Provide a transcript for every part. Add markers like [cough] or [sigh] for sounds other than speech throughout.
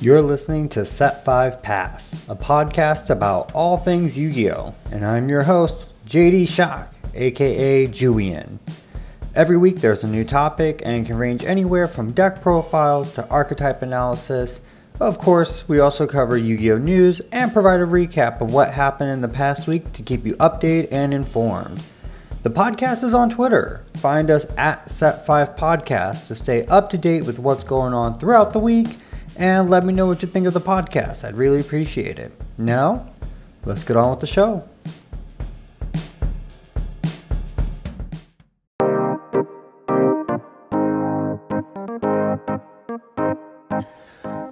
You're listening to Set 5 Pass, a podcast about all things Yu Gi Oh! And I'm your host, JD Shock, aka Julian. Every week there's a new topic and can range anywhere from deck profiles to archetype analysis. Of course, we also cover Yu Gi Oh! news and provide a recap of what happened in the past week to keep you updated and informed. The podcast is on Twitter. Find us at Set5 Podcast to stay up to date with what's going on throughout the week and let me know what you think of the podcast. I'd really appreciate it. Now, let's get on with the show.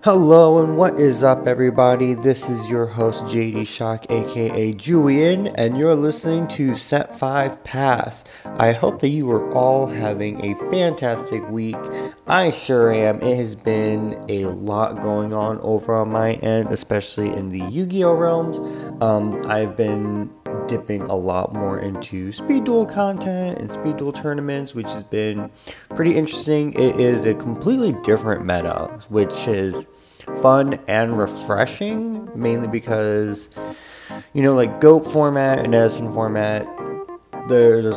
Hello and what is up, everybody? This is your host JD Shock, aka Julian, and you're listening to Set 5 Pass. I hope that you are all having a fantastic week. I sure am. It has been a lot going on over on my end, especially in the Yu Gi Oh! realms. Um, I've been dipping a lot more into speed duel content and speed duel tournaments, which has been pretty interesting. It is a completely different meta, which is fun and refreshing, mainly because, you know, like GOAT format and Edison format, there's,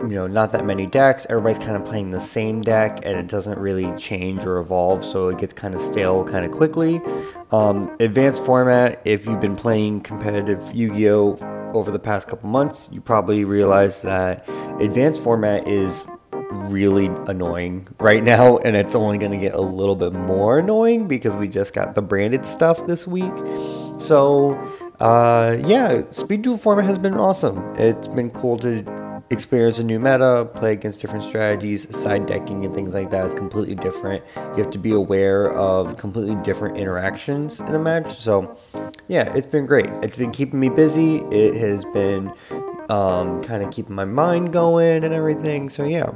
you know, not that many decks. Everybody's kind of playing the same deck and it doesn't really change or evolve, so it gets kind of stale kind of quickly. Um, advanced format, if you've been playing competitive Yu Gi Oh! over the past couple months, you probably realize that advanced format is really annoying right now, and it's only going to get a little bit more annoying because we just got the branded stuff this week. So, uh, yeah, Speed Duel format has been awesome. It's been cool to experience a new meta, play against different strategies, side decking and things like that is completely different. You have to be aware of completely different interactions in a match. So, yeah, it's been great. It's been keeping me busy. It has been um, kind of keeping my mind going and everything. So, yeah.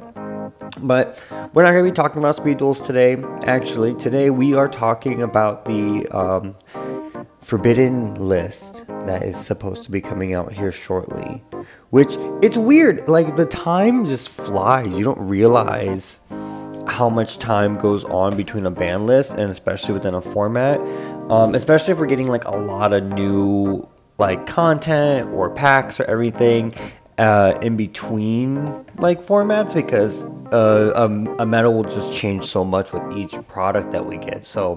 But we're not going to be talking about speed duels today. Actually, today we are talking about the um, forbidden list that is supposed to be coming out here shortly. Which it's weird. Like the time just flies. You don't realize how much time goes on between a ban list and especially within a format. Um, especially if we're getting like a lot of new like content or packs or everything uh, in between like formats because uh, um, a metal will just change so much with each product that we get. So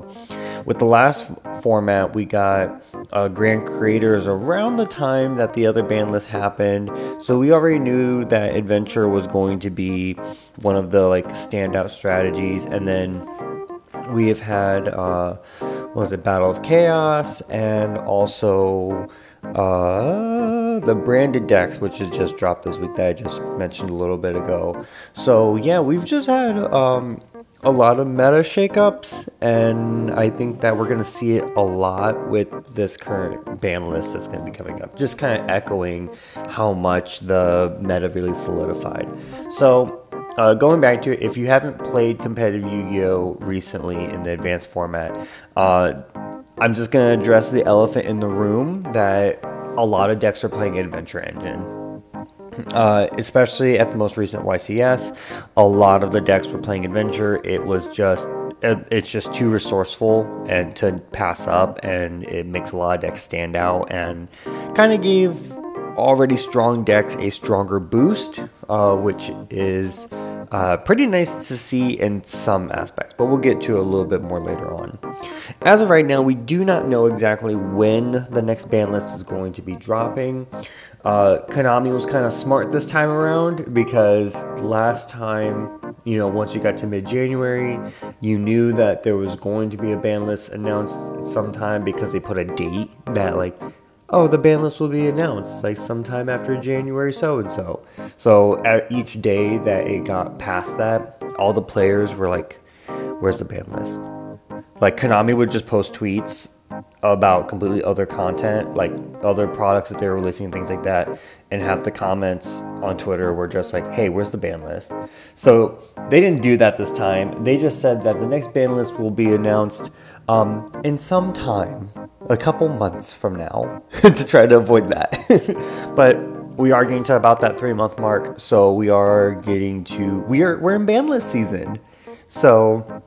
with the last format, we got uh, Grand Creators around the time that the other ban list happened. So we already knew that Adventure was going to be one of the like standout strategies, and then we have had uh, was it Battle of Chaos and also uh, the branded decks, which has just dropped this week that I just mentioned a little bit ago. So yeah, we've just had um, a lot of meta shakeups, and I think that we're gonna see it a lot with this current ban list that's gonna be coming up. Just kind of echoing how much the meta really solidified. So. Uh, going back to it, if you haven't played competitive Yu-Gi-Oh recently in the advanced format, uh, I'm just gonna address the elephant in the room that a lot of decks are playing Adventure Engine. Uh, especially at the most recent YCS, a lot of the decks were playing Adventure. It was just it's just too resourceful and to pass up, and it makes a lot of decks stand out and kind of gave already strong decks a stronger boost, uh, which is uh, pretty nice to see in some aspects, but we'll get to a little bit more later on. As of right now, we do not know exactly when the next ban list is going to be dropping. Uh, Konami was kind of smart this time around because last time, you know, once you got to mid January, you knew that there was going to be a ban list announced sometime because they put a date that, like, oh, the ban list will be announced like sometime after January so and so. So at each day that it got past that, all the players were like, where's the ban list? Like Konami would just post tweets about completely other content, like other products that they're releasing things like that. And half the comments on Twitter were just like, hey, where's the ban list? So they didn't do that this time. They just said that the next ban list will be announced um, in some time, a couple months from now, [laughs] to try to avoid that. [laughs] but we are getting to about that three month mark, so we are getting to we are we're in ban list season. So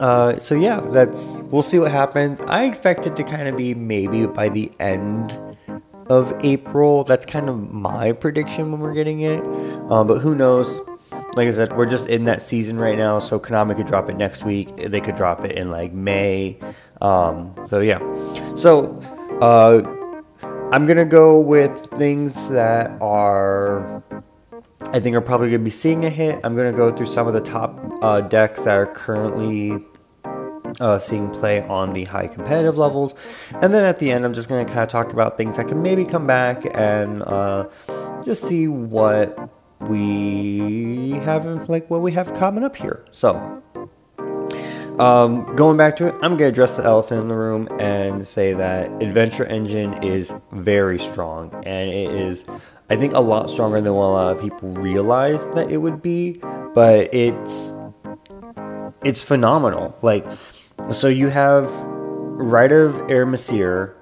uh, so yeah, that's we'll see what happens. I expect it to kind of be maybe by the end of April. That's kind of my prediction when we're getting it. Um, but who knows? Like I said, we're just in that season right now. So Konami could drop it next week. They could drop it in like May. Um, so yeah. So uh, I'm gonna go with things that are. I think are probably to be seeing a hit. I'm to go through some of the top uh, decks that are currently uh, seeing play on the high competitive levels. And then at the end, I'm just going to kind of talk about things that can maybe come back and uh, just see what we have, like what we have coming up here. So, um, going back to it, I'm to address the elephant in the room and say that Adventure Engine is very strong and it is, I think, a lot stronger than what a lot of people realize that it would be. But it's it's phenomenal. Like so you have Rite of Air Aramesir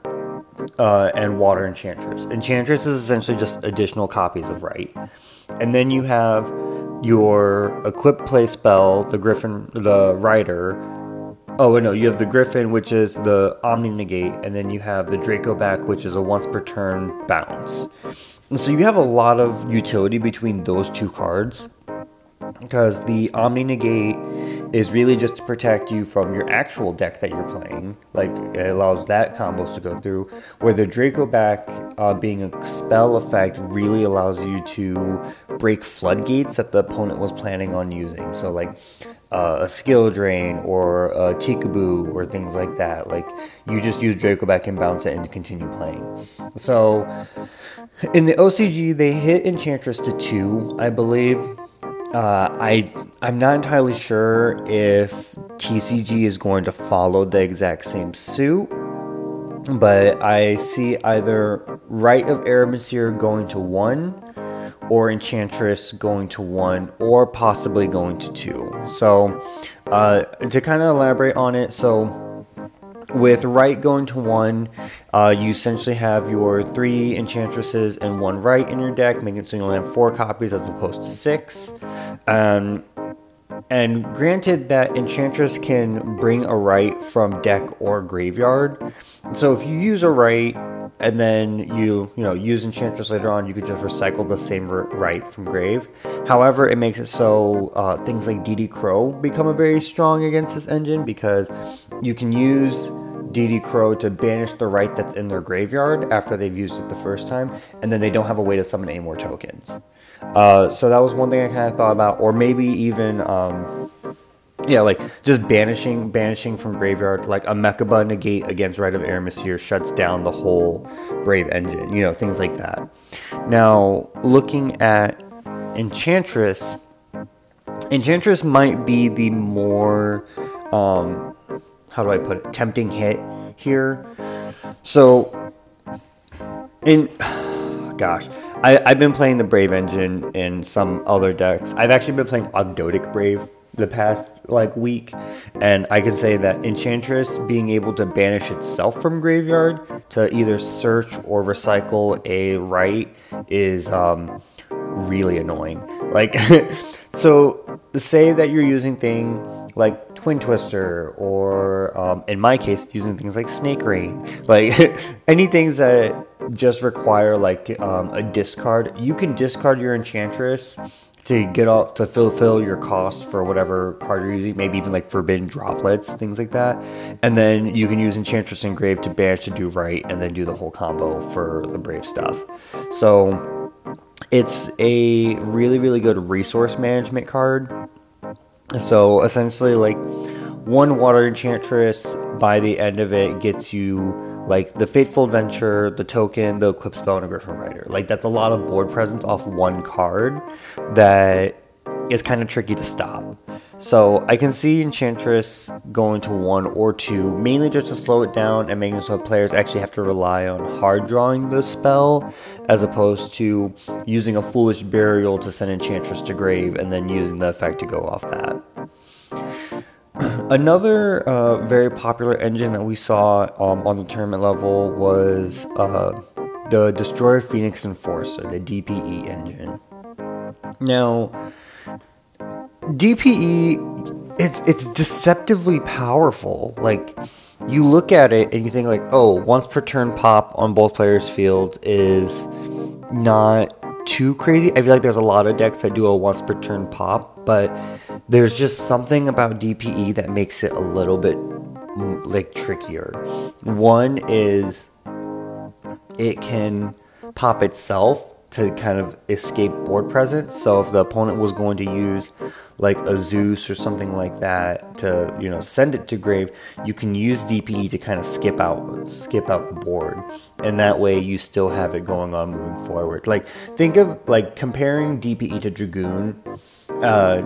uh, and Water Enchantress. Enchantress is essentially just additional copies of Rite. And then you have your equip play spell, the Griffin, the Rider. Oh, no, you have the Griffin, which is the Omni Negate, and then you have the Dracoback, which is a once per turn bounce. And so you have a lot of utility between those two cards because the Omni Negate is really just to protect you from your actual deck that you're playing. Like it allows that combos to go through. Where the Dracoback uh, being a spell effect really allows you to break floodgates that the opponent was planning on using. So like uh, a skill drain or a Tikaboo or things like that. Like you just use Dracoback and bounce it and continue playing. So in the OCG they hit Enchantress to two, I believe uh, I I'm not entirely sure if TCG is going to follow the exact same suit, but I see either Rite of Aramesir going to one, or Enchantress going to one, or possibly going to two. So, uh, to kind of elaborate on it, so with Rite going to one, uh, you essentially have your three enchantresses and one Rite in your deck, making it so you only have four copies as opposed to six. Um, and granted that Enchantress can bring a Rite from deck or graveyard. So if you use a Rite and then you you know use Enchantress later on, you could just recycle the same Rite from grave. However, it makes it so uh, things like DD Crow become a very strong against this engine because you can use DD Crow to banish the Rite that's in their graveyard after they've used it the first time, and then they don't have a way to summon any more tokens. Uh, so that was one thing I kind of thought about, or maybe even, um, yeah, like just banishing, banishing from graveyard, like a Mechaba negate against Rite of Aramesir shuts down the whole Brave engine, you know, things like that. Now, looking at Enchantress, Enchantress might be the more um, how do I put it, tempting hit here. So, in, gosh, I, I've been playing the Brave engine in some other decks. I've actually been playing Ogdoadic Brave the past like week, and I can say that Enchantress being able to banish itself from graveyard to either search or recycle a Rite is um, really annoying. Like, [laughs] so say that you're using thing like Twin Twister, or um, in my case, using things like Snake Rain. [laughs] Like [laughs] any things that just require like um, a discard, you can discard your Enchantress to get off to fulfill your cost for whatever card you're using, maybe even like forbidden droplets, things like that. And then you can use Enchantress Engrave to banish to do Rite, and then do the whole combo for the Brave stuff. So it's a really, really good resource management card so essentially, like one water enchantress by the end of it gets you like the Fateful Adventure, the token, the equip spell, and a Griffin Rider. Like that's a lot of board presence off one card that is kind of tricky to stop. So I can see Enchantress going to one or two, mainly just to slow it down and making so players actually have to rely on hard drawing the spell, as opposed to using a Foolish Burial to send Enchantress to grave and then using the effect to go off that. [clears throat] Another uh, very popular engine that we saw um, on the tournament level was uh, the Destroyer Phoenix Enforcer, the DPE engine. Now, DPE it's it's deceptively powerful. Like you look at it and you think like, oh, once per turn pop on both players' fields is not too crazy. I feel like there's a lot of decks that do a once per turn pop, but there's just something about DPE that makes it a little bit mm, like trickier. One is it can pop itself to kind of escape board presence. So if the opponent was going to use like a Zeus or something like that to you know send it to grave, you can use DPE to kind of skip out skip out the board, and that way you still have it going on moving forward. Like think of like comparing DPE to Dragoon. Uh,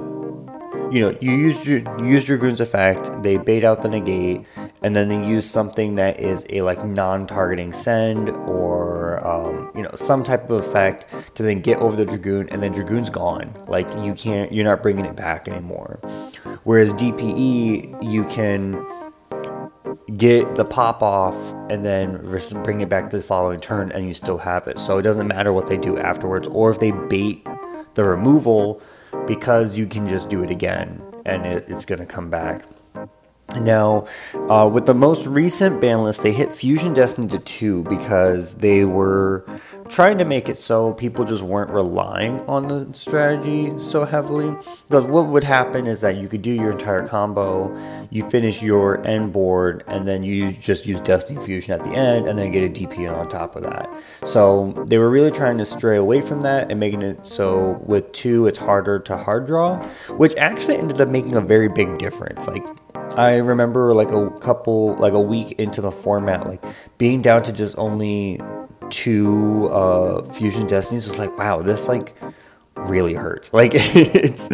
you know, you use you use Dragoon's effect, they bait out the negate, and then they use something that is a like non-targeting send or um, you know some type of effect to then get over the Dragoon, and then Dragoon's gone. Like you can't, you're not bringing it back anymore. Whereas DPE, you can get the pop off and then bring it back to the following turn, and you still have it. So it doesn't matter what they do afterwards, or if they bait the removal because you can just do it again and it, it's going to come back. Now, uh, with the most recent ban list, they hit Fusion Destiny to 2 because they were trying to make it so people just weren't relying on the strategy so heavily. Because what would happen is that you could do your entire combo, you finish your end board, and then you just use Destiny Fusion at the end, and then get a DP on top of that. So they were really trying to stray away from that and making it so with 2 it's harder to hard draw, which actually ended up making a very big difference. Like, I remember like a couple, like a week into the format, like being down to just only two uh, Fusion Destinies was like, wow, this like really hurts. [laughs] Like it's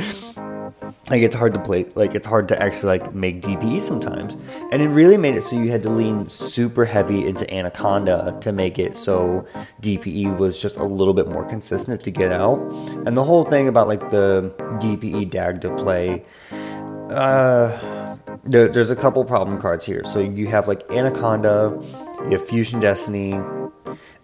like it's hard to play. Like it's hard to actually like make DPE sometimes, and it really made it so you had to lean super heavy into Anaconda to make it so DPE was just a little bit more consistent to get out. And the whole thing about like the DPE Dagda play. Uh, there, there's a couple problem cards here. So you have like Anaconda, you have Fusion Destiny,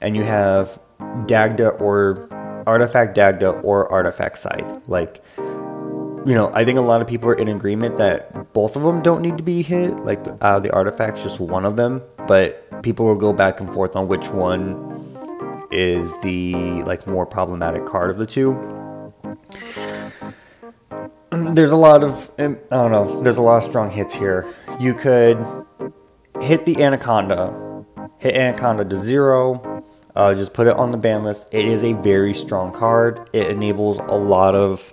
and you have Dagda or Artifact Dagda or Artifact Scythe. Like, you know, I think a lot of people are in agreement that both of them don't need to be hit. Like, uh, the artifact's just one of them, but people will go back and forth on which one is the like more problematic card of the two [clears throat] there's a lot of I don't know. There's a lot of strong hits here. You could hit the Anaconda, hit Anaconda to zero. Uh, just put it on the ban list. It is a very strong card. It enables a lot of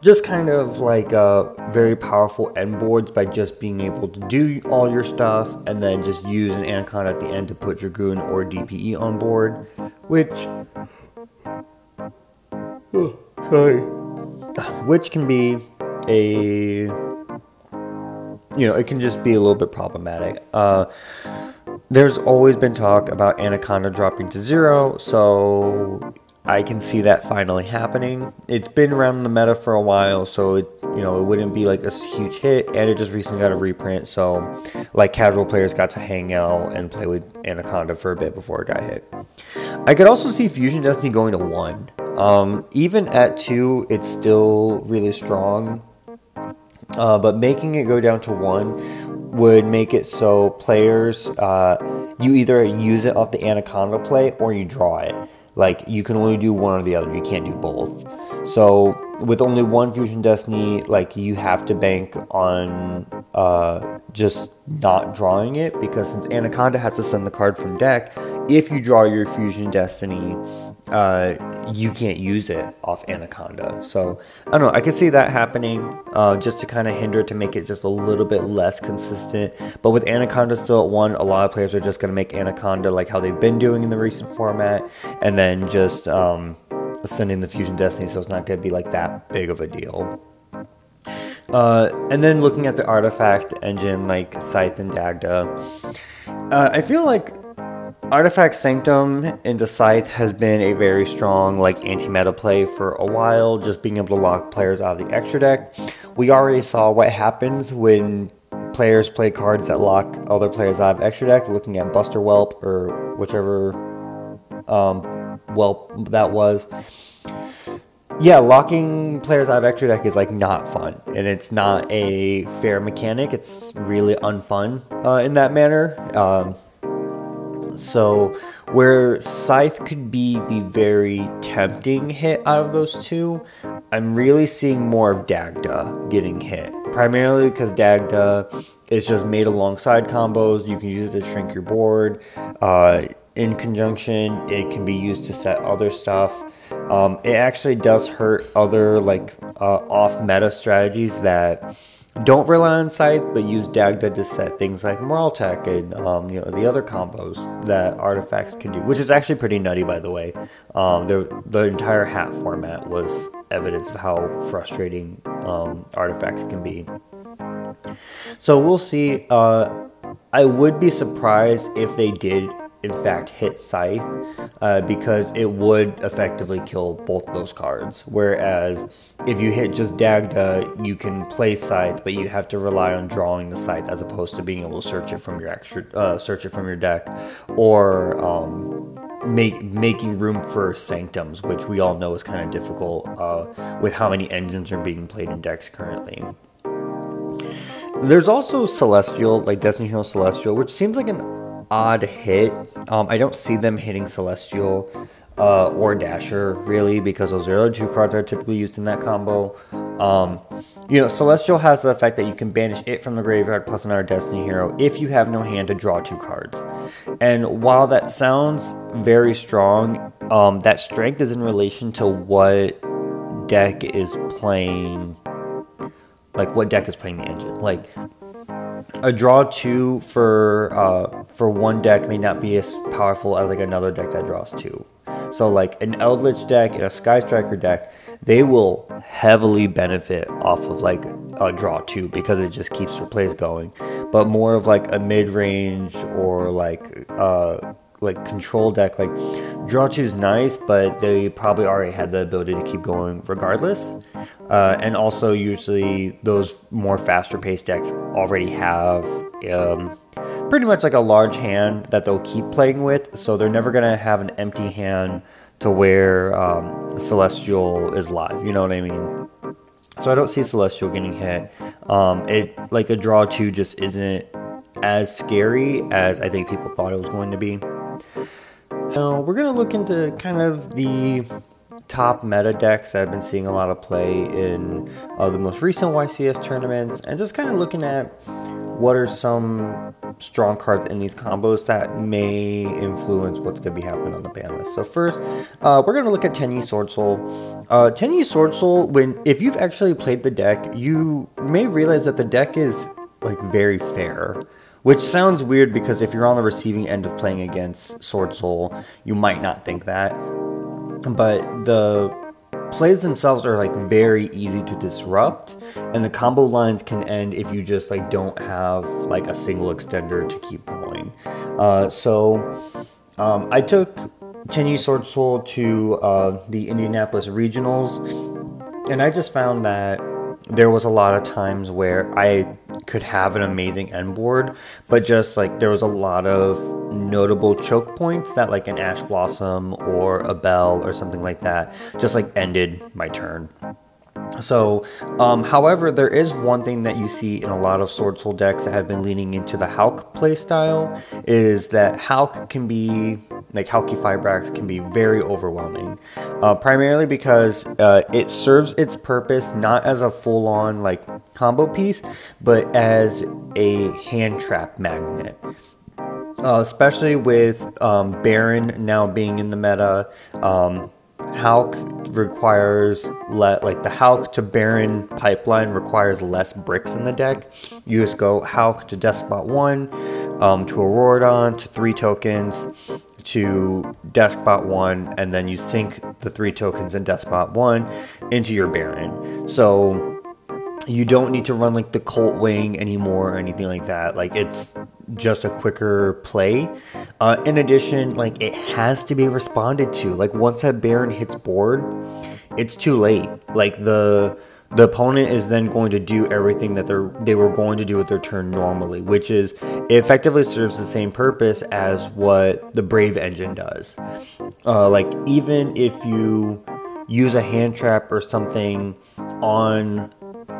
just kind of like uh, very powerful end boards by just being able to do all your stuff and then just use an Anaconda at the end to put Dragoon or DPE on board, which. Oh, [sighs] sorry. Which can be a you know it can just be a little bit problematic. Uh, there's always been talk about anaconda dropping to zero so i can see that finally happening. It's been around the meta for a while so it you know it wouldn't be like a huge hit and it just recently got a reprint so like casual players got to hang out and play with anaconda for a bit before it got hit. I could also see fusion destiny going to one. Um, even at two it's still really strong. Uh, but making it go down to one would make it so players, uh, you either use it off the Anaconda play or you draw it. Like, you can only do one or the other, you can't do both. So, with only one Fusion Destiny, like, you have to bank on uh, just not drawing it because since Anaconda has to send the card from deck, if you draw your Fusion Destiny, uh, you can't use it off Anaconda. So I don't know. I can see that happening uh, just to kind of hinder to make it just a little bit less consistent. But with Anaconda still at one, a lot of players are just going to make Anaconda like how they've been doing in the recent format, and then just um, sending the Fusion Destiny. So it's not going to be like that big of a deal. Uh, and then looking at the artifact engine like Scythe and Dagda, uh, I feel like Artifact Sanctum into Scythe has been a very strong like anti-meta play for a while, just being able to lock players out of the extra deck. We already saw what happens when players play cards that lock other players out of extra deck, looking at Buster Whelp or whichever um, Whelp that was. yeah, locking players out of extra deck is like not fun, and it's not a fair mechanic. It's really unfun uh, in that manner. Um, so, where Scythe could be the very tempting hit out of those two, I'm really seeing more of Dagda getting hit. Primarily because Dagda is just made alongside combos. You can use it to shrink your board. Uh, in conjunction, it can be used to set other stuff. Um, it actually does hurt other like uh, off meta strategies that don't rely on Scythe, but use Dagda to set things like Moralltach and um, you know the other combos that artifacts can do, which is actually pretty nutty, by the way. Um, the the entire hat format was evidence of how frustrating um, artifacts can be. So we'll see. Uh, I would be surprised if they did in fact hit Scythe uh, because it would effectively kill both those cards. Whereas if you hit just Dagda, you can play Scythe, but you have to rely on drawing the Scythe as opposed to being able to search it from your extra uh, search it from your deck, or um, make making room for Sanctums, which we all know is kind of difficult uh, with how many engines are being played in decks currently. There's also Celestial, like Destiny Hero Celestial, which seems like an odd hit. Um, I don't see them hitting Celestial uh, or Dasher really because those are the two cards that are typically used in that combo. Um, you know, Celestial has the effect that you can banish it from the graveyard plus another Destiny hero if you have no hand to draw two cards. And while that sounds very strong, um, that strength is in relation to what deck is playing, like what deck is playing the engine. Like a draw two for uh, for one deck may not be as powerful as like another deck that draws two. So like an Eldlich deck and a Sky Striker deck, they will heavily benefit off of like a draw two because it just keeps their plays going. But more of like a mid range or like uh like control deck, like draw two is nice, but they probably already had the ability to keep going regardless. Uh, and also, usually those more faster paced decks already have um, pretty much like a large hand that they'll keep playing with, so they're never gonna have an empty hand to where um, Celestial is live. You know what I mean? So I don't see Celestial getting hit. Um, it like a draw two just isn't as scary as I think people thought it was going to be. Now we're gonna look into kind of the top meta decks that I've been seeing a lot of play in uh, the most recent YCS tournaments, and just kind of looking at what are some strong cards in these combos that may influence what's going to be happening on the ban list. So first, uh, we're going to look at Tenyi Sword Soul. Uh, Tenyi Sword Soul, when if you've actually played the deck, you may realize that the deck is like very fair. Which sounds weird because if you're on the receiving end of playing against Sword Soul, you might not think that. But the plays themselves are like very easy to disrupt and the combo lines can end if you just like don't have like a single extender to keep going uh, so um, i took Tenyi sword soul to uh, the indianapolis regionals and i just found that there was a lot of times where I could have an amazing end board, but just like there was a lot of notable choke points that like an Ash Blossom or a Bell or something like that just like ended my turn. So, um, however, there is one thing that you see in a lot of Sword Soul decks that have been leaning into the Hulk playstyle is that Hulk can be like Halqifibrax can be very overwhelming, uh, primarily because uh, it serves its purpose not as a full-on like combo piece, but as a hand trap magnet. Uh, especially with um, Baron now being in the meta, um, Hulk requires let like the Hulk to Baron pipeline requires less bricks in the deck. You just go Hulk to Despot one, um, to Auroradon to three tokens, to Despot one, and then you sync the three tokens in Despot one into your Baron. So you don't need to run like the Cult Wing anymore or anything like that. Like it's just a quicker play. Uh, in addition, like it has to be responded to. Like once that Baron hits board, it's too late. Like the the opponent is then going to do everything that they're they were going to do with their turn normally, which is effectively serves the same purpose as what the Brave engine does. Uh, like even if you use a hand trap or something on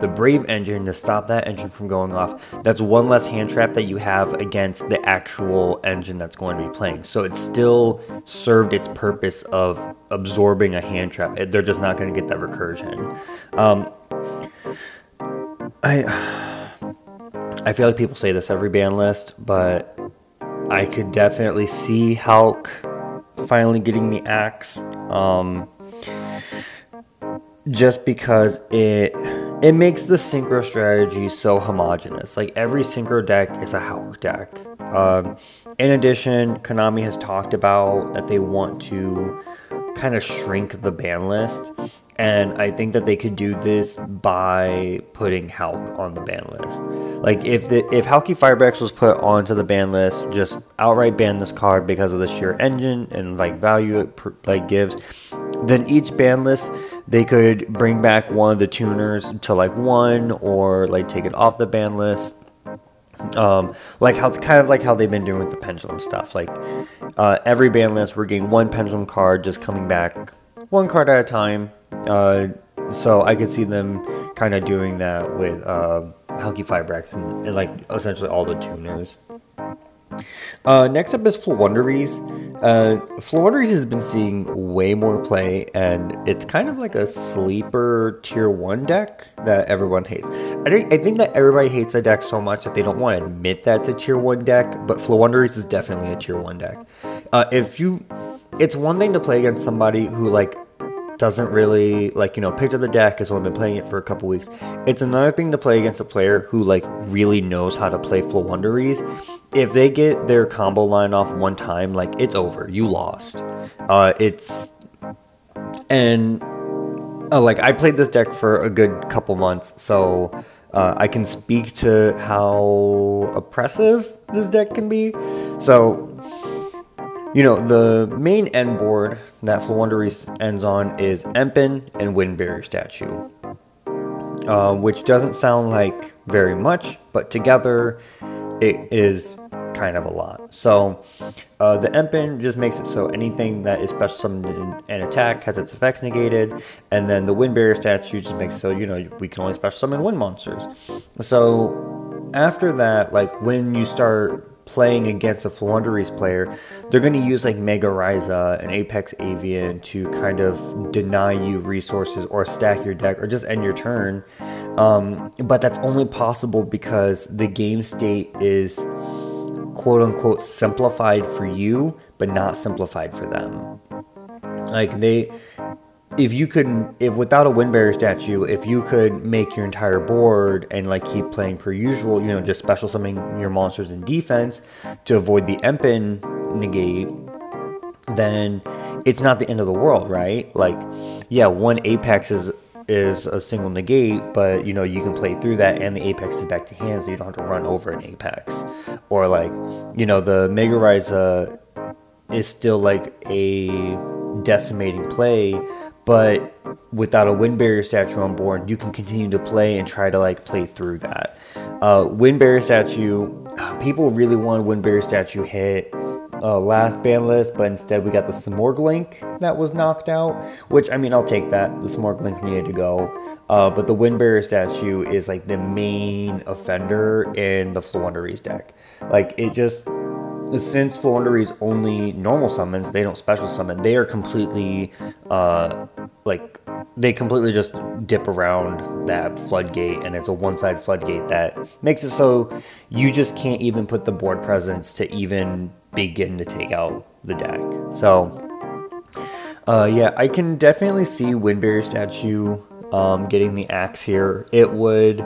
the Brave engine to stop that engine from going off. That's one less hand trap that you have against the actual engine that's going to be playing. So it still served its purpose of absorbing a hand trap. They're just not going to get that recursion. Um, I [sighs] I feel like people say this every ban list, but I could definitely see Hulk finally getting the axe. Um, just because it it makes the synchro strategy so homogenous. Like every synchro deck is a Hulk deck. Um, in addition, Konami has talked about that they want to kind of shrink the ban list. And I think that they could do this by putting Hulk on the ban list. Like if the if Halki Firebrax was put onto the ban list, just outright ban this card because of the sheer engine and like value it like gives, then each ban list they could bring back one of the tuners to like one or like take it off the ban list. Um, like how it's kind of like how they've been doing with the pendulum stuff. Like uh, every ban list we're getting one pendulum card just coming back one card at a time uh, so i could see them kind of doing that with uh, Firebrax and, and like essentially all the tuners uh, next up is Floowandereeze. Uh, Floowandereeze has been seeing way more play, and it's kind of like a sleeper tier 1 deck that everyone hates. I think, I think that everybody hates the deck so much that they don't want to admit that it's a tier 1 deck, but Floowandereeze is definitely a tier 1 deck. Uh, if you, It's one thing to play against somebody who, like, doesn't really like you know picked up the deck has only been playing it for a couple weeks. It's another thing to play against a player who like really knows how to play Floowandereeze if they get their combo line off one time like it's over. You lost. Uh it's and uh, like i played this deck for a good couple months so uh, i can speak to how oppressive this deck can be. So you know, the main end board that Floowandereeze ends on is Empen and Wind Barrier Statue. Uh, which doesn't sound like very much, but together it is kind of a lot. So uh, the Empen just makes it so anything that is special summoned an attack has its effects negated, and then the Wind Barrier Statue just makes so you know we can only special summon wind monsters. So after that, like when you start playing against a Floowandereeze player, they're going to use like Mega Raiza and Apex Avian to kind of deny you resources or stack your deck or just end your turn. Um, but that's only possible because the game state is quote unquote simplified for you, but not simplified for them. Like they if you could if without a wind barrier statue if you could make your entire board and like keep playing per usual you know just special summoning your monsters in defense to avoid the empen negate then it's not the end of the world right? Like yeah one apex is is a single negate but you know you can play through that and the apex is back to hand so you don't have to run over an apex. Or like you know the mega Raiza is still like a decimating play but without a wind barrier statue on board, you can continue to play and try to like play through that. Uh, wind barrier statue, people really wanted wind barrier statue hit uh, last ban list, but instead we got the Smorglink that was knocked out. Which I mean, I'll take that. The Smorglink needed to go. Uh, but the wind barrier statue is like the main offender in the Floowandereeze deck. Like it just since Floowandereeze only normal summons, they don't special summon. They are completely, uh, like, they completely just dip around that floodgate, and it's a one side floodgate that makes it so you just can't even put the board presence to even begin to take out the deck. So, uh, yeah, I can definitely see Wind Barrier Statue um, getting the axe here. It would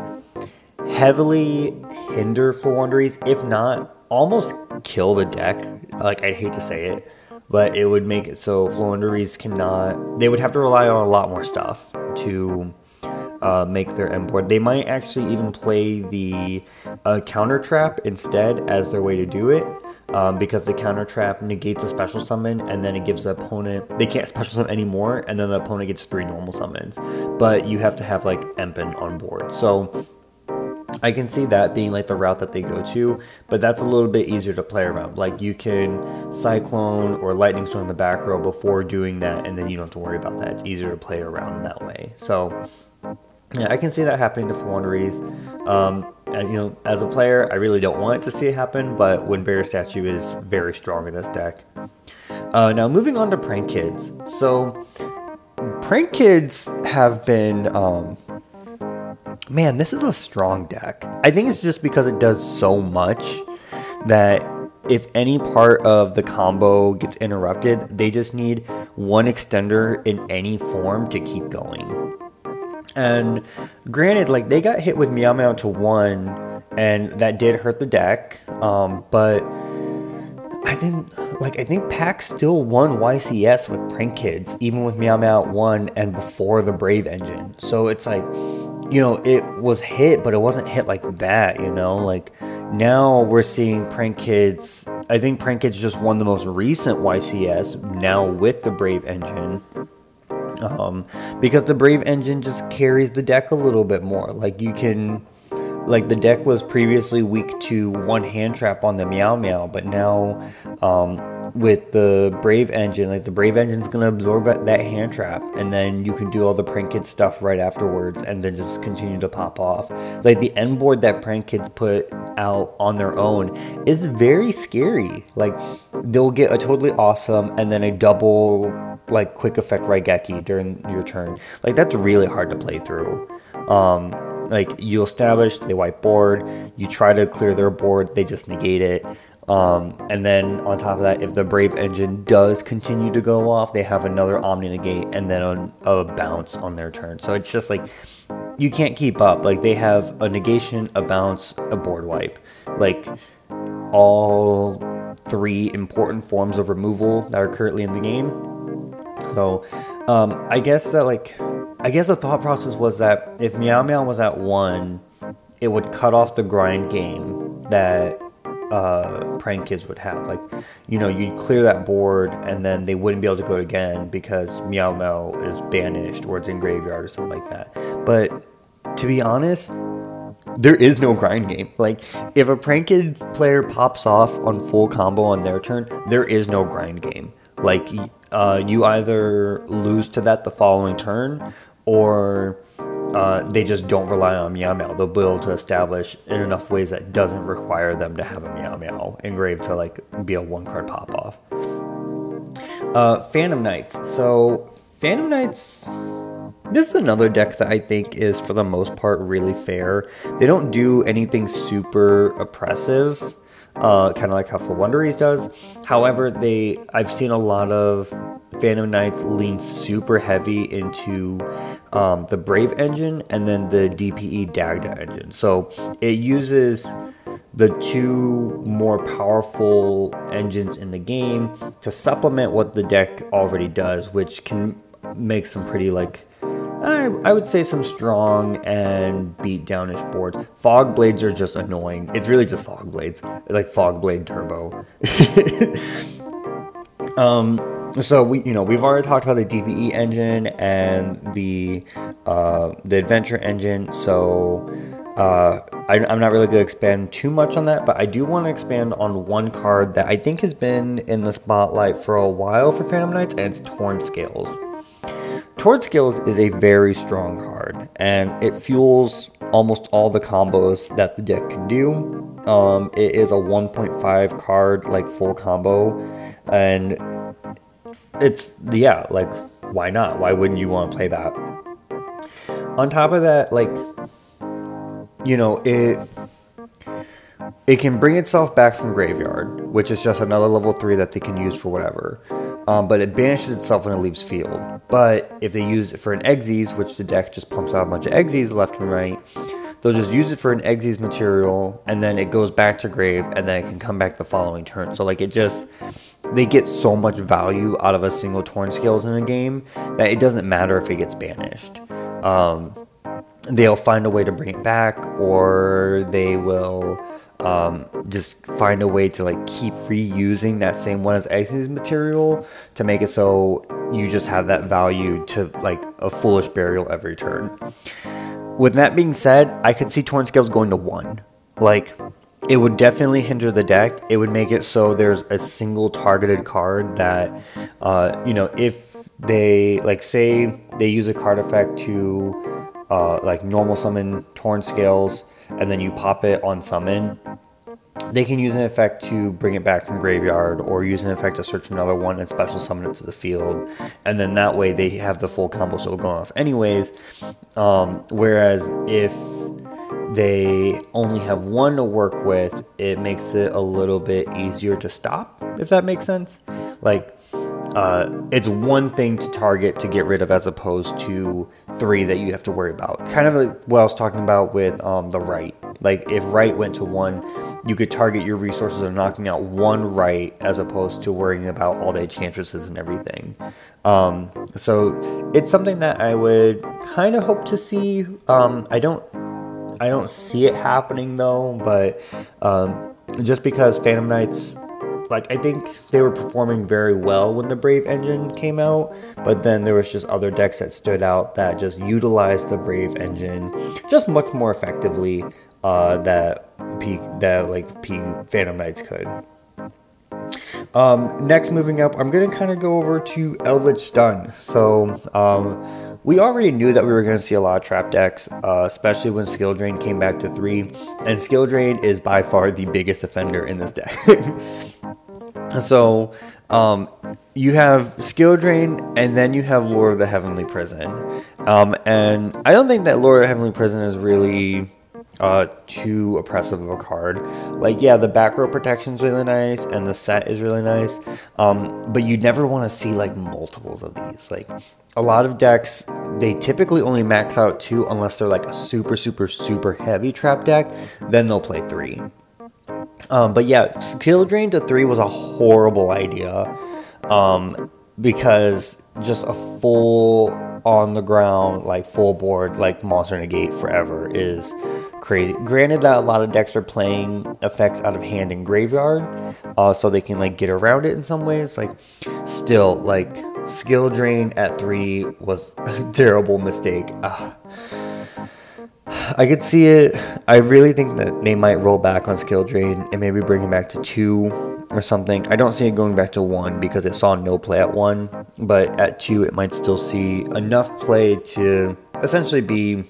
heavily hinder Floowandereeze, if not almost kill the deck. Like I'd hate to say it, but it would make it so Floowandereeze cannot. They would have to rely on a lot more stuff to uh, make their end board. They might actually even play the uh, counter trap instead as their way to do it. Um, because the counter trap negates a special summon and then it gives the opponent they can't special summon anymore and then the opponent gets three normal summons but you have to have like Empen on board so I can see that being like the route that they go to, but that's a little bit easier to play around. Like you can Cyclone or Lightning Storm in the back row before doing that, and then you don't have to worry about that. It's easier to play around that way. So yeah, I can see that happening to Floowandereeze. Um, and, you know, as a player, I really don't want to see it happen, but Wind Barrier Statue is very strong in this deck. Uh, now, moving on to Prank Kids. So, Prank Kids have been um, man, this is a strong deck. I think it's just because it does so much that if any part of the combo gets interrupted, they just need one extender in any form to keep going. And granted, like they got hit with Meow Meow to one, and that did hurt the deck. Um, but I think, like, I think Pack still won YCS with Prank Kids, even with Meow Meow one and before the Brave engine. So it's like, you know, it was hit, but it wasn't hit like that, you know? Like, now we're seeing Prank Kids. I think Prank Kids just won the most recent YCS now with the Brave engine. Um, because the Brave engine just carries the deck a little bit more. Like, you can. Like, the deck was previously weak to one hand trap on the Meow Meow, but now um, with the Brave engine, like the Brave engine's gonna absorb that hand trap, and then you can do all the Prank Kids stuff right afterwards, and then just continue to pop off. Like the end board that Prank Kids put out on their own is very scary. Like they'll get a totally awesome and then a double like quick effect Raigeki during your turn. Like that's really hard to play through. Um, like you establish, they wipe board, you try to clear their board, they just negate it. Um, and then on top of that, if the Brave engine does continue to go off, they have another Omni Negate and then a, a bounce on their turn. So it's just like you can't keep up. Like they have a negation, a bounce, a board wipe. Like all three important forms of removal that are currently in the game. So um, I guess that like I guess the thought process was that if Meow Meow was at one, it would cut off the grind game that uh, prank kids would have. Like, you know, you'd clear that board and then they wouldn't be able to go again because Meow Meow is banished or it's in graveyard or something like that. But to be honest, there is no grind game. Like, if a prank kids player pops off on full combo on their turn, there is no grind game. Like, uh, you either lose to that the following turn or uh, they just don't rely on Meow Meow. They'll be able to establish in enough ways that doesn't require them to have a Meow Meow engraved to like be a one card pop off. Uh, Phantom Knights. So Phantom Knights. This is another deck that I think is for the most part really fair. They don't do anything super oppressive uh, kind of like how Floowandereeze does. However, they I've seen a lot of Phantom Knights lean super heavy into um, the Brave engine and then the DPE Dagda engine. So it uses the two more powerful engines in the game to supplement what the deck already does, which can make some pretty like I, I would say some strong and beat downish boards. Fog blades are just annoying. It's really just fog blades, like fog blade turbo. [laughs] um, so we, you know, we've already talked about the DPE engine and the uh, the adventure engine. So uh, I, am not really going to expand too much on that, but I do want to expand on one card that I think has been in the spotlight for a while for Phantom Knights, and it's Torn Scales. Torn Scales is a very strong card, and it fuels almost all the combos that the deck can do. Um, it is a 1.5 card, like full combo, and it's, yeah, like, why not? Why wouldn't you want to play that? On top of that, like, you know, it it can bring itself back from graveyard, which is just another level 3 that they can use for whatever um, but it banishes itself when it leaves field. But if they use it for an Xyz, which the deck just pumps out a bunch of Xyz left and right, they'll just use it for an Xyz material, and then it goes back to grave, and then it can come back the following turn. So like it just they get so much value out of a single torn scales in a game that it doesn't matter if it gets banished. Um, they'll find a way to bring it back, or they will um, just find a way to like keep reusing that same one as Xyz material to make it so you just have that value to like a foolish burial every turn. with that being said, I could see Torn Scales going to one. Like, it would definitely hinder the deck. It would make it so there's a single targeted card that, uh, you know, if they, like, say they use a card effect to, uh, like, normal summon Torn Scales, and then you pop it on summon, they can use an effect to bring it back from graveyard or use an effect to search another one and special summon it to the field. And then that way they have the full combo still going off anyways. Um, whereas if they only have one to work with it makes it a little bit easier to stop if that makes sense. Like uh, it's one thing to target to get rid of as opposed to three that you have to worry about. Kind of like what I was talking about with um, the Rite. Like if Rite went to one, you could target your resources of knocking out one Rite as opposed to worrying about all the enchantresses and everything. Um, so it's something that I would kind of hope to see. Um, I don't, I don't see it happening though, but um, just because Phantom Knights like I think they were performing very well when the Brave engine came out, but then there was just other decks that stood out that just utilized the Brave engine just much more effectively uh, that P that like P Phantom Knights could. Um, next, moving up, I'm gonna kind of go over to Eldlich Stun. So um, we already knew that we were gonna see a lot of trap decks, uh, especially when Skill Drain came back to three, and Skill Drain is by far the biggest offender in this deck. [laughs] So um, you have skill drain, and then you have Lord of the Heavenly Prison. Um, and I don't think that Lord of the Heavenly Prison is really uh, too oppressive of a card. Like, yeah, the back row protection is really nice, and the set is really nice. Um, but you never want to see like multiples of these. Like, a lot of decks, they typically only max out two unless they're like a super, super, super heavy trap deck. Then they'll play three. Um, but yeah, skill drain to three was a horrible idea um, because just a full on the ground, like full board, like monster negate forever is crazy. Granted that a lot of decks are playing effects out of hand and graveyard, uh, so they can like get around it in some ways. Like, still, like skill drain at three was [laughs] a terrible mistake. Uh, I could see it. I really think that they might roll back on skill drain and maybe bring it back to two or something. I don't see it going back to one because it saw no play at one, but at two it might still see enough play to essentially be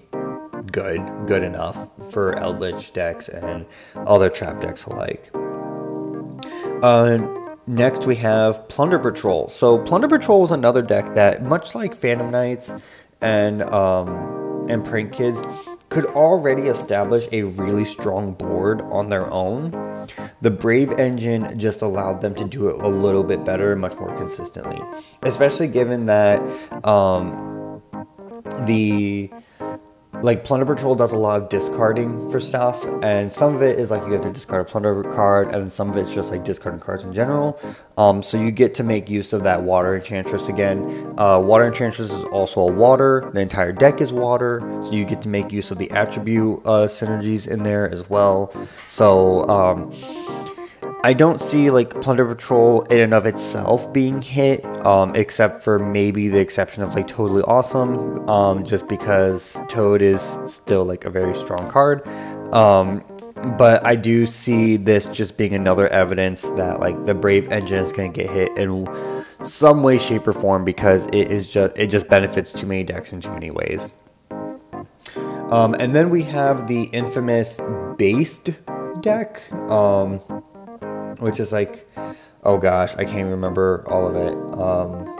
good, good enough for Eldlich decks and other trap decks alike. Uh, next we have Plunder Patrol. So Plunder Patrol is another deck that, much like Phantom Knights and um, and Prank Kids, could already establish a really strong board on their own. The Brave engine just allowed them to do it a little bit better much more consistently, especially given that um, the like Plunder Patrol does a lot of discarding for stuff, and some of it is like you have to discard a Plunder card, and some of it's just like discarding cards in general. Um, so you get to make use of that Water Enchantress again. Uh, water Enchantress is also a water. The entire deck is water, so you get to make use of the attribute uh, synergies in there as well. So um, I don't see like Plunder Patrol in and of itself being hit, um, except for maybe the exception of like Toadally Awesome, um, just because Toad is still like a very strong card. Um, but I do see this just being another evidence that like the Brave engine is going to get hit in some way, shape, or form because it is just it just benefits too many decks in too many ways. Um, and then we have the infamous based deck. Um, which is like, oh gosh, I can't remember all of it. Um,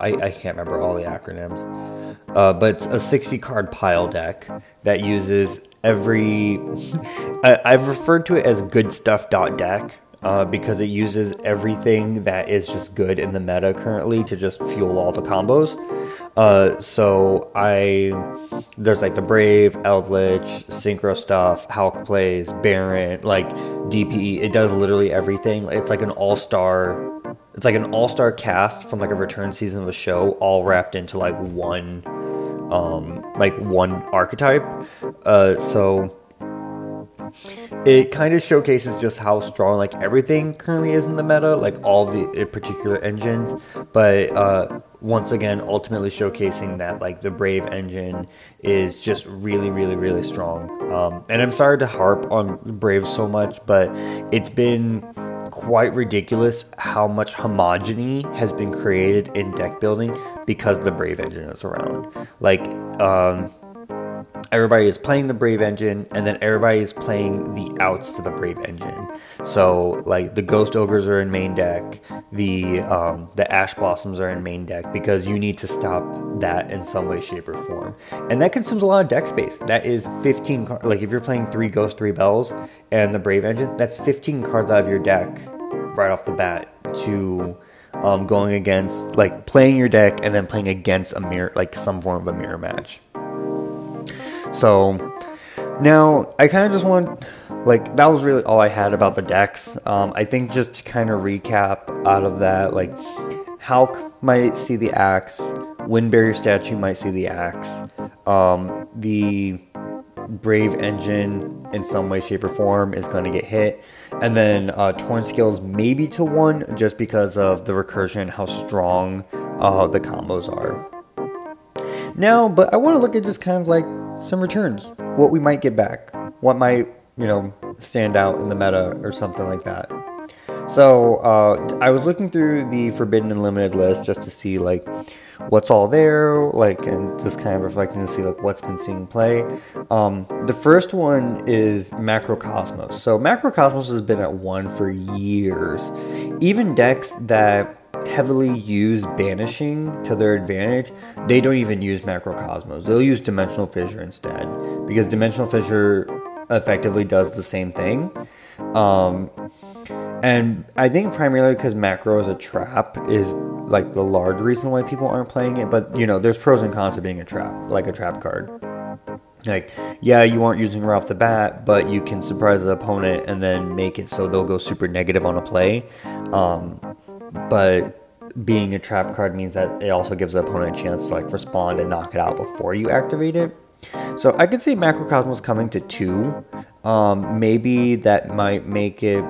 I, I can't remember all the acronyms. Uh, but it's a 60 card pile deck that uses every. [laughs] I, I've referred to it as good stuff deck uh, because it uses everything that is just good in the meta currently to just fuel all the combos. Uh, so I there's like the Brave, Eldlich, Synchro stuff, Hulk plays, Baron, like DPE. It does literally everything. It's like an all star. It's like an all star cast from like a return season of a show, all wrapped into like one, um, like one archetype. Uh, so it kind of showcases just how strong like everything currently is in the meta, like all the particular engines. But uh, once again ultimately showcasing that like the brave engine is just really really really strong. Um, and i'm sorry to harp on brave so much but it's been quite ridiculous how much homogeny has been created in deck building because the brave engine is around. Like um, everybody is playing the Brave engine, and then everybody is playing the outs to the Brave engine. So like the Ghost Ogres are in main deck, the um, the Ash Blossoms are in main deck because you need to stop that in some way, shape, or form, and that consumes a lot of deck space. That is 15 cards. Like if you're playing three Ghost, three Belles, and the Brave engine, that's 15 cards out of your deck right off the bat to um, going against like playing your deck and then playing against a mirror like some form of a mirror match. So now I kind of just want, like, that was really all I had about the decks. Um, I think just to kind of recap out of that, like, Hulk might see the axe, Windbarrier statue might see the axe, um, the Brave engine in some way, shape, or form is going to get hit, and then uh, Torn Scales maybe to one just because of the recursion, how strong uh, the combos are. Now, but I want to look at just kind of like some returns, what we might get back, what might, you know, stand out in the meta or something like that. So uh, I was looking through the Forbidden and Limited list just to see like what's all there, like, and just kind of reflecting to see like what's been seeing play. Um, the first one is Macrocosmos. So Macrocosmos has been at one for years. Even decks that heavily use banishing to their advantage, they don't even use macrocosmos. They'll use dimensional fissure instead because dimensional fissure effectively does the same thing. Um, and I think primarily because macro is a trap is like the large reason why people aren't playing it. But you know, there's pros and cons to being a trap, like a trap card. Like, yeah, you aren't using her off the bat, but you can surprise the opponent and then make it so they'll go super negative on a play. Um, but being a trap card means that it also gives the opponent a chance to like respond and knock it out before you activate it. So I could see Macrocosmos coming to two. Um, maybe that might make it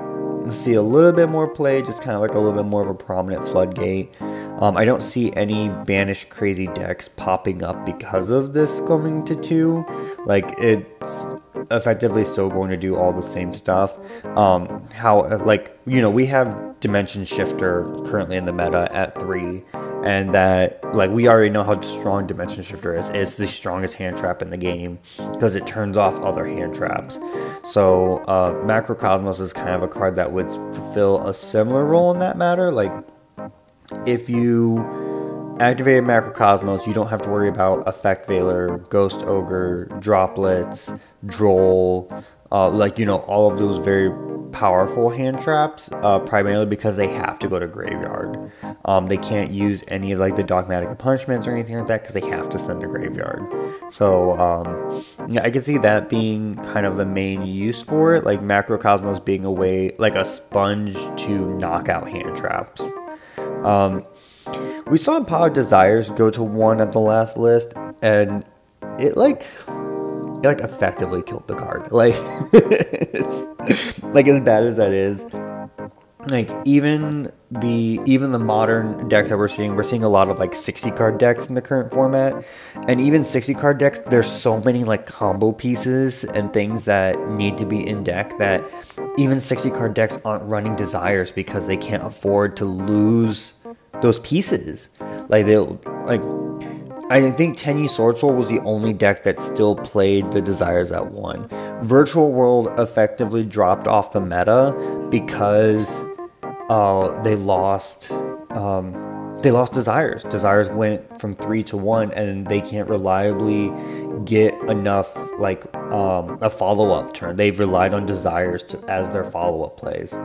see a little bit more play, just kind of like a little bit more of a prominent floodgate. Um, I don't see any banished crazy decks popping up because of this coming to two. Like it's effectively still going to do all the same stuff. Um, how like you know we have Dimension Shifter currently in the meta at three, and that like we already know how strong Dimension Shifter is. It's the strongest hand trap in the game because it turns off other hand traps. So uh, Macrocosmos is kind of a card that would fulfill a similar role in that matter. Like if you activate Macrocosmos, you don't have to worry about Effect Veiler, Ghost Ogre, Droplets, Droll, uh, like, you know, all of those very powerful hand traps, uh, primarily because they have to go to graveyard. Um, they can't use any of like the dogmatic punishments or anything like that because they have to send to graveyard. So um, yeah, I can see that being kind of the main use for it, like Macrocosmos being a way, like a sponge to knock out hand traps. Um, we saw Empowered Desires go to one at the last list, and it like it like effectively killed the card. Like [laughs] it's like as bad as that is. Like even the even the modern decks that we're seeing, we're seeing a lot of like 60 card decks in the current format. And even 60 card decks, there's so many like combo pieces and things that need to be in deck that even 60 card decks aren't running desires because they can't afford to lose those pieces. Like they'll like I think Tenyi Sword Soul was the only deck that still played the Desires at one. Virtual World effectively dropped off the meta because uh, they lost um, they lost Desires. Desires went from three to one, and they can't reliably get enough like um, a follow up turn. They've relied on Desires to, as their follow up plays.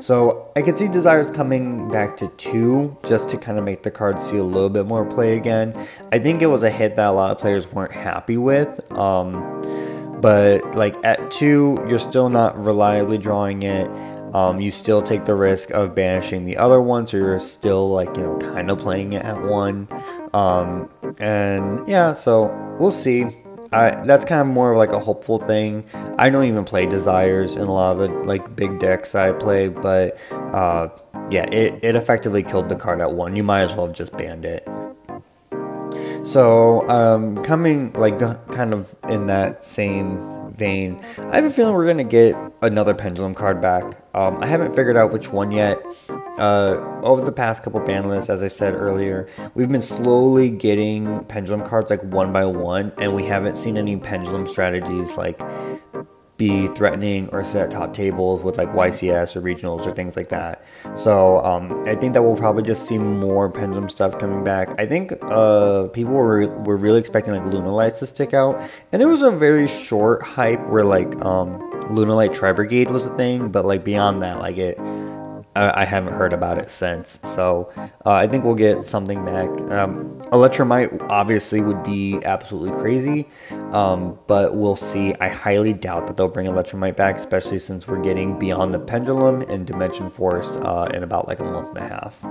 So I can see Desires coming back to two just to kind of make the card see a little bit more play again. I think it was a hit that a lot of players weren't happy with. Um, but like at two, you're still not reliably drawing it. Um, you still take the risk of banishing the other one, so you're still like you know kind of playing it at one. Um, and yeah, so we'll see. I, that's kind of more of like a hopeful thing. I don't even play desires in a lot of the like big decks I play, but uh, yeah, it, it effectively killed the card at one. You might as well have just banned it. So um, coming like kind of in that same vein, I have a feeling we're gonna get another pendulum card back. Um, I haven't figured out which one yet. Uh, over the past couple ban lists, as I said earlier, we've been slowly getting pendulum cards like one by one, and we haven't seen any pendulum strategies like be threatening at top tables with like YCS or regionals or things like that. So um, I think that we'll probably just see more pendulum stuff coming back. I think uh, people were were really expecting like Lunalights to stick out, and there was a very short hype where like um, Lunalight Tri Brigade was a thing, but like beyond that, like it I, haven't heard about it since. So uh, I think we'll get something back. Um, Electrumite obviously would be absolutely crazy, um, but we'll see. I highly doubt that they'll bring Electrumite back, especially since we're getting Beyond the Pendulum and Dimension Force uh, in about like a month and a half.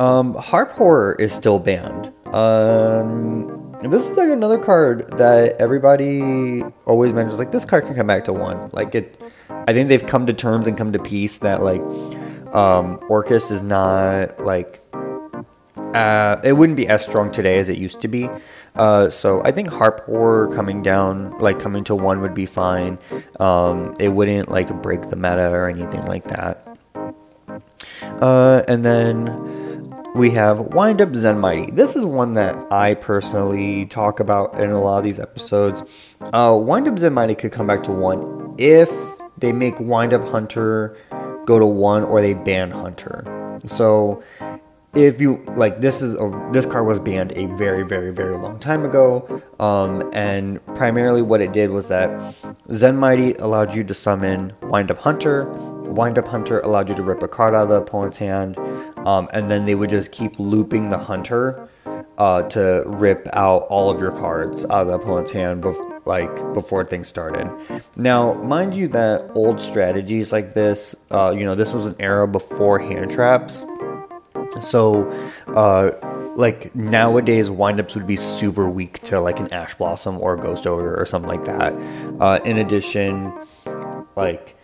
Um, Harp Horror is still banned. Um, this is like another card that everybody always mentions. Like this card can come back to one. Like it I think they've come to terms and come to peace that like um, Orcust is not like uh, it wouldn't be as strong today as it used to be. Uh, so I think Harp Horror coming down, like coming to one, would be fine. Um, it wouldn't like break the meta or anything like that. Uh, and then we have Wind Up Zen Mighty. This is one that I personally talk about in a lot of these episodes. Uh, Wind Up Zen Mighty could come back to one if they make Wind Up Hunter go to one or they ban Hunter. So if you like this is a, this card was banned a very very very long time ago um, and primarily what it did was that zen mighty allowed you to summon wind up hunter wind up hunter allowed you to rip a card out of the opponent's hand um, and then they would just keep looping the hunter uh, to rip out all of your cards out of the opponent's hand like before things started. Now, mind you, that old strategies like this, uh, you know, this was an era before hand traps. So, uh, like nowadays, windups would be super weak to like an Ash Blossom or a Ghost Ogre or something like that. Uh, in addition, like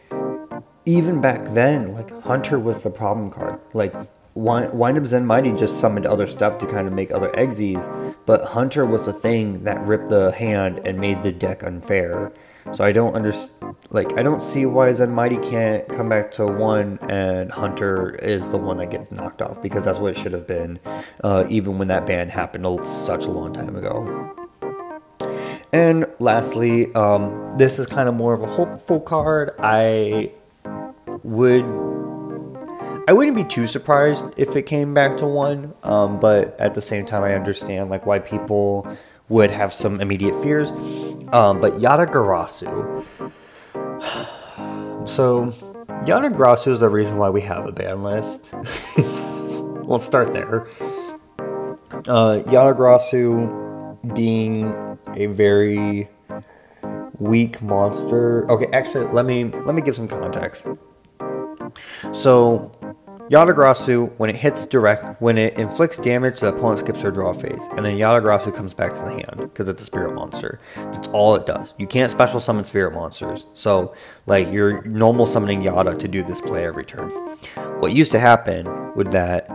even back then, like Hunter was the problem card. Like Wind Up Zen Mighty just summoned other stuff to kind of make other Egsies, but Hunter was the thing that ripped the hand and made the deck unfair. So I don't understand, like, I don't see why Zen Mighty can't come back to one and Hunter is the one that gets knocked off because that's what it should have been, uh, even when that ban happened such a long time ago. And lastly, um, this is kind of more of a hopeful card. I would I wouldn't be too surprised if it came back to one, um, but at the same time, I understand like why people would have some immediate fears. Um, but Yata-Garasu. [sighs] so, Yata-Garasu is the reason why we have a ban list. [laughs] Let's start there. Uh, Yata-Garasu being a very weak monster. Okay, actually, let me let me give some context. So, Yata-Garasu, when it hits direct, when it inflicts damage, the opponent skips their draw phase, and then Yata-Garasu comes back to the hand because it's a spirit monster. That's all it does. You can't special summon spirit monsters, so like you're normal summoning Yata to do this play every turn. What used to happen would that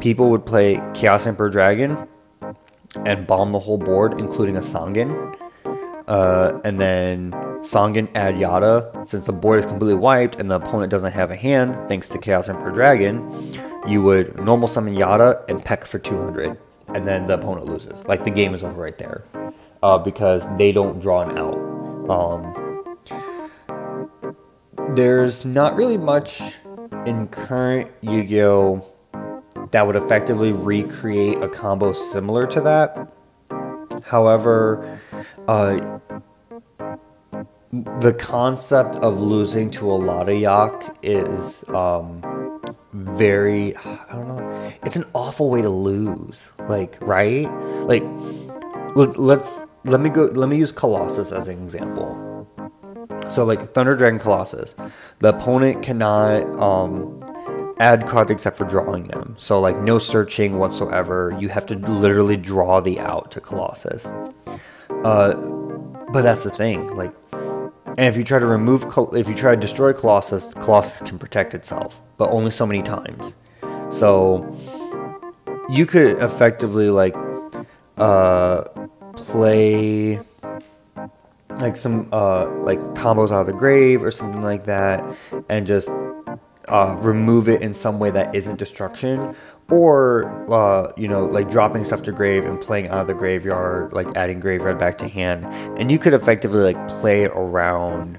people would play Chaos Emperor Dragon and bomb the whole board, including a Sangan, uh, and then Sangan add Yata. Since the board is completely wiped and the opponent doesn't have a hand, thanks to Chaos Emperor Dragon, you would normal summon Yata and peck for 200, and then the opponent loses. Like the game is over right there, uh, because they don't draw an out. Um, there's not really much in current Yu-Gi-Oh that would effectively recreate a combo similar to that. However, uh, the concept of losing to a lot of yak is um, very I don't know. It's an awful way to lose. Like, right? Like look, let's let me go let me use Colossus as an example. So like Thunder Dragon Colossus, the opponent cannot um, add cards except for drawing them. So like no searching whatsoever. You have to literally draw the out to Colossus. Uh, but that's the thing, like, and if you try to remove, if you try to destroy Colossus, Colossus can protect itself, but only so many times. So you could effectively like uh, play like some uh, like combos out of the grave or something like that, and just uh, remove it in some way that isn't destruction, or uh, you know like dropping stuff to grave and playing out of the graveyard, like adding graveyard back to hand, and you could effectively like play around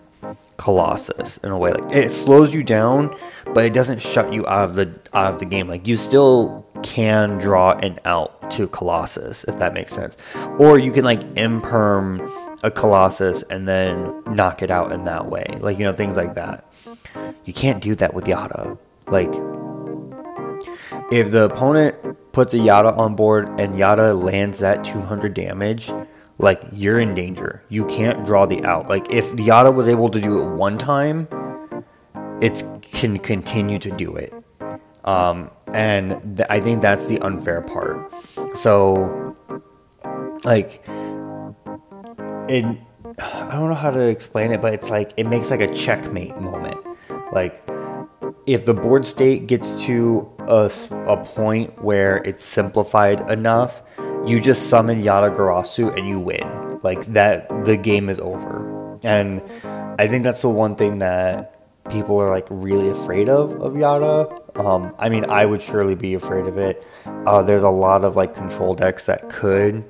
Colossus in a way. Like it slows you down, but it doesn't shut you out of the out of the game. Like you still can draw an out to Colossus, if that makes sense. Or you can like imperm a Colossus and then knock it out in that way. Like, you know, things like that. You can't do that with Yata. Like, if the opponent puts a Yata on board and Yata lands that 200 damage, like, you're in danger. You can't draw the out. Like, if Yata was able to do it one time, it can continue to do it. Um, and th- I think that's the unfair part. So, like, it, I don't know how to explain it, but it's like it makes like a checkmate moment. Like, if the board state gets to a, a point where it's simplified enough, you just summon Yata-Garasu and you win. Like that, the game is over. And I think that's the one thing that people are like really afraid of of Yata. Um, I mean, I would surely be afraid of it. Uh, there's a lot of like control decks that could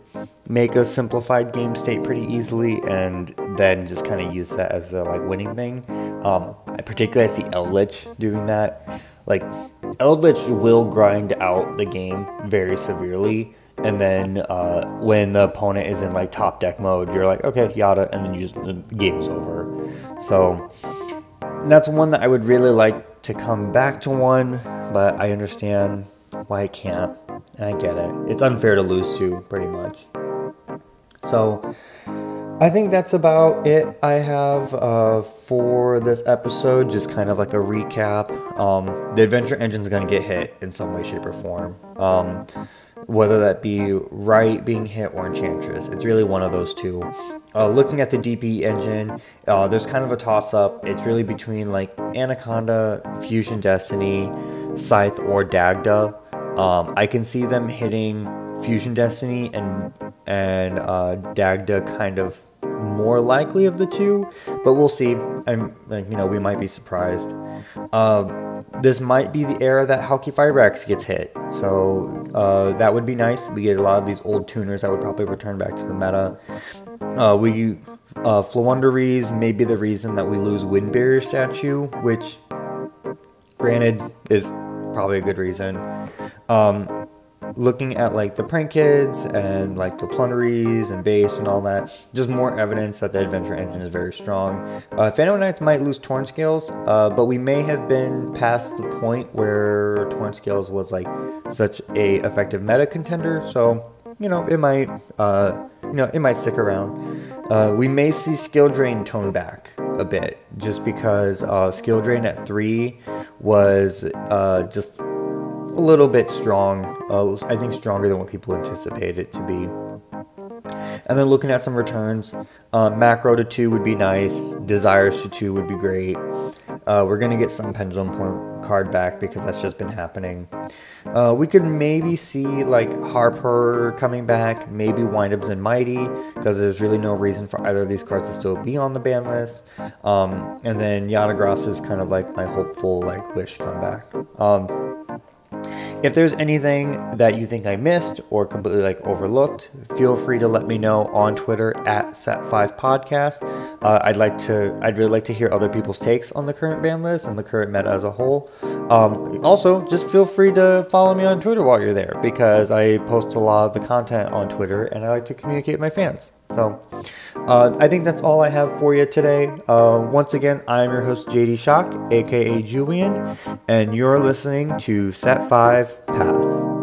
make a simplified game state pretty easily, and then just kind of use that as a like winning thing. Um, I particularly see Eldlich doing that. Like Eldlich will grind out the game very severely. And then uh, when the opponent is in like top deck mode, you're like, okay, yata, and then you just the game is over. So that's one that I would really like to come back to one, but I understand why I can't, and I get it. It's unfair to lose to, pretty much. So, I think that's about it I have uh, for this episode. Just kind of like a recap. Um, the adventure engine is going to get hit in some way, shape, or form. Um, whether that be Rite being hit or enchantress it's really one of those two uh, looking at the dp engine uh, there's kind of a toss up it's really between like anaconda fusion destiny scythe or dagda. Um, i can see them hitting fusion destiny and and uh, dagda kind of more likely of the two, but we'll see. And you know, we might be surprised. Uh, this might be the era that Halqifibrax gets hit, so uh, that would be nice. We get a lot of these old tuners that would probably return back to the meta. Uh, we uh, Floowandereeze may be the reason that we lose Wind Barrier statue, which, granted, is probably a good reason. Um, looking at like the prank kids and like the Plundereeze and base and all that, just more evidence that the adventure engine is very strong. Uh, Phantom Knights might lose Torn Scales, uh, but we may have been past the point where Torn Scales was like such a effective meta contender. So you know it might uh, you know it might stick around. Uh, we may see skill drain tone back a bit just because uh, skill drain at three was uh, just a little bit strong. Uh, I think stronger than what people anticipate it to be. And then looking at some returns, uh, macro to two would be nice. Desires to two would be great. Uh, we're gonna get some pendulum point card back because that's just been happening. Uh, we could maybe see like Harper coming back, maybe Windups and Mighty because there's really no reason for either of these cards to still be on the ban list. Um, and then Yata-Garasu is kind of like my hopeful like wish comeback. Um, if there's anything that you think I missed or completely like overlooked, feel free to let me know on Twitter at Set5Podcast. Uh, I'd like to, I'd really like to hear other people's takes on the current ban list and the current meta as a whole. Um, also, just feel free to follow me on Twitter while you're there because I post a lot of the content on Twitter and I like to communicate with my fans. So, uh, I think that's all I have for you today. Uh, once again, I'm your host, JD Shock, aka Julian, and you're listening to Set 5 Pass.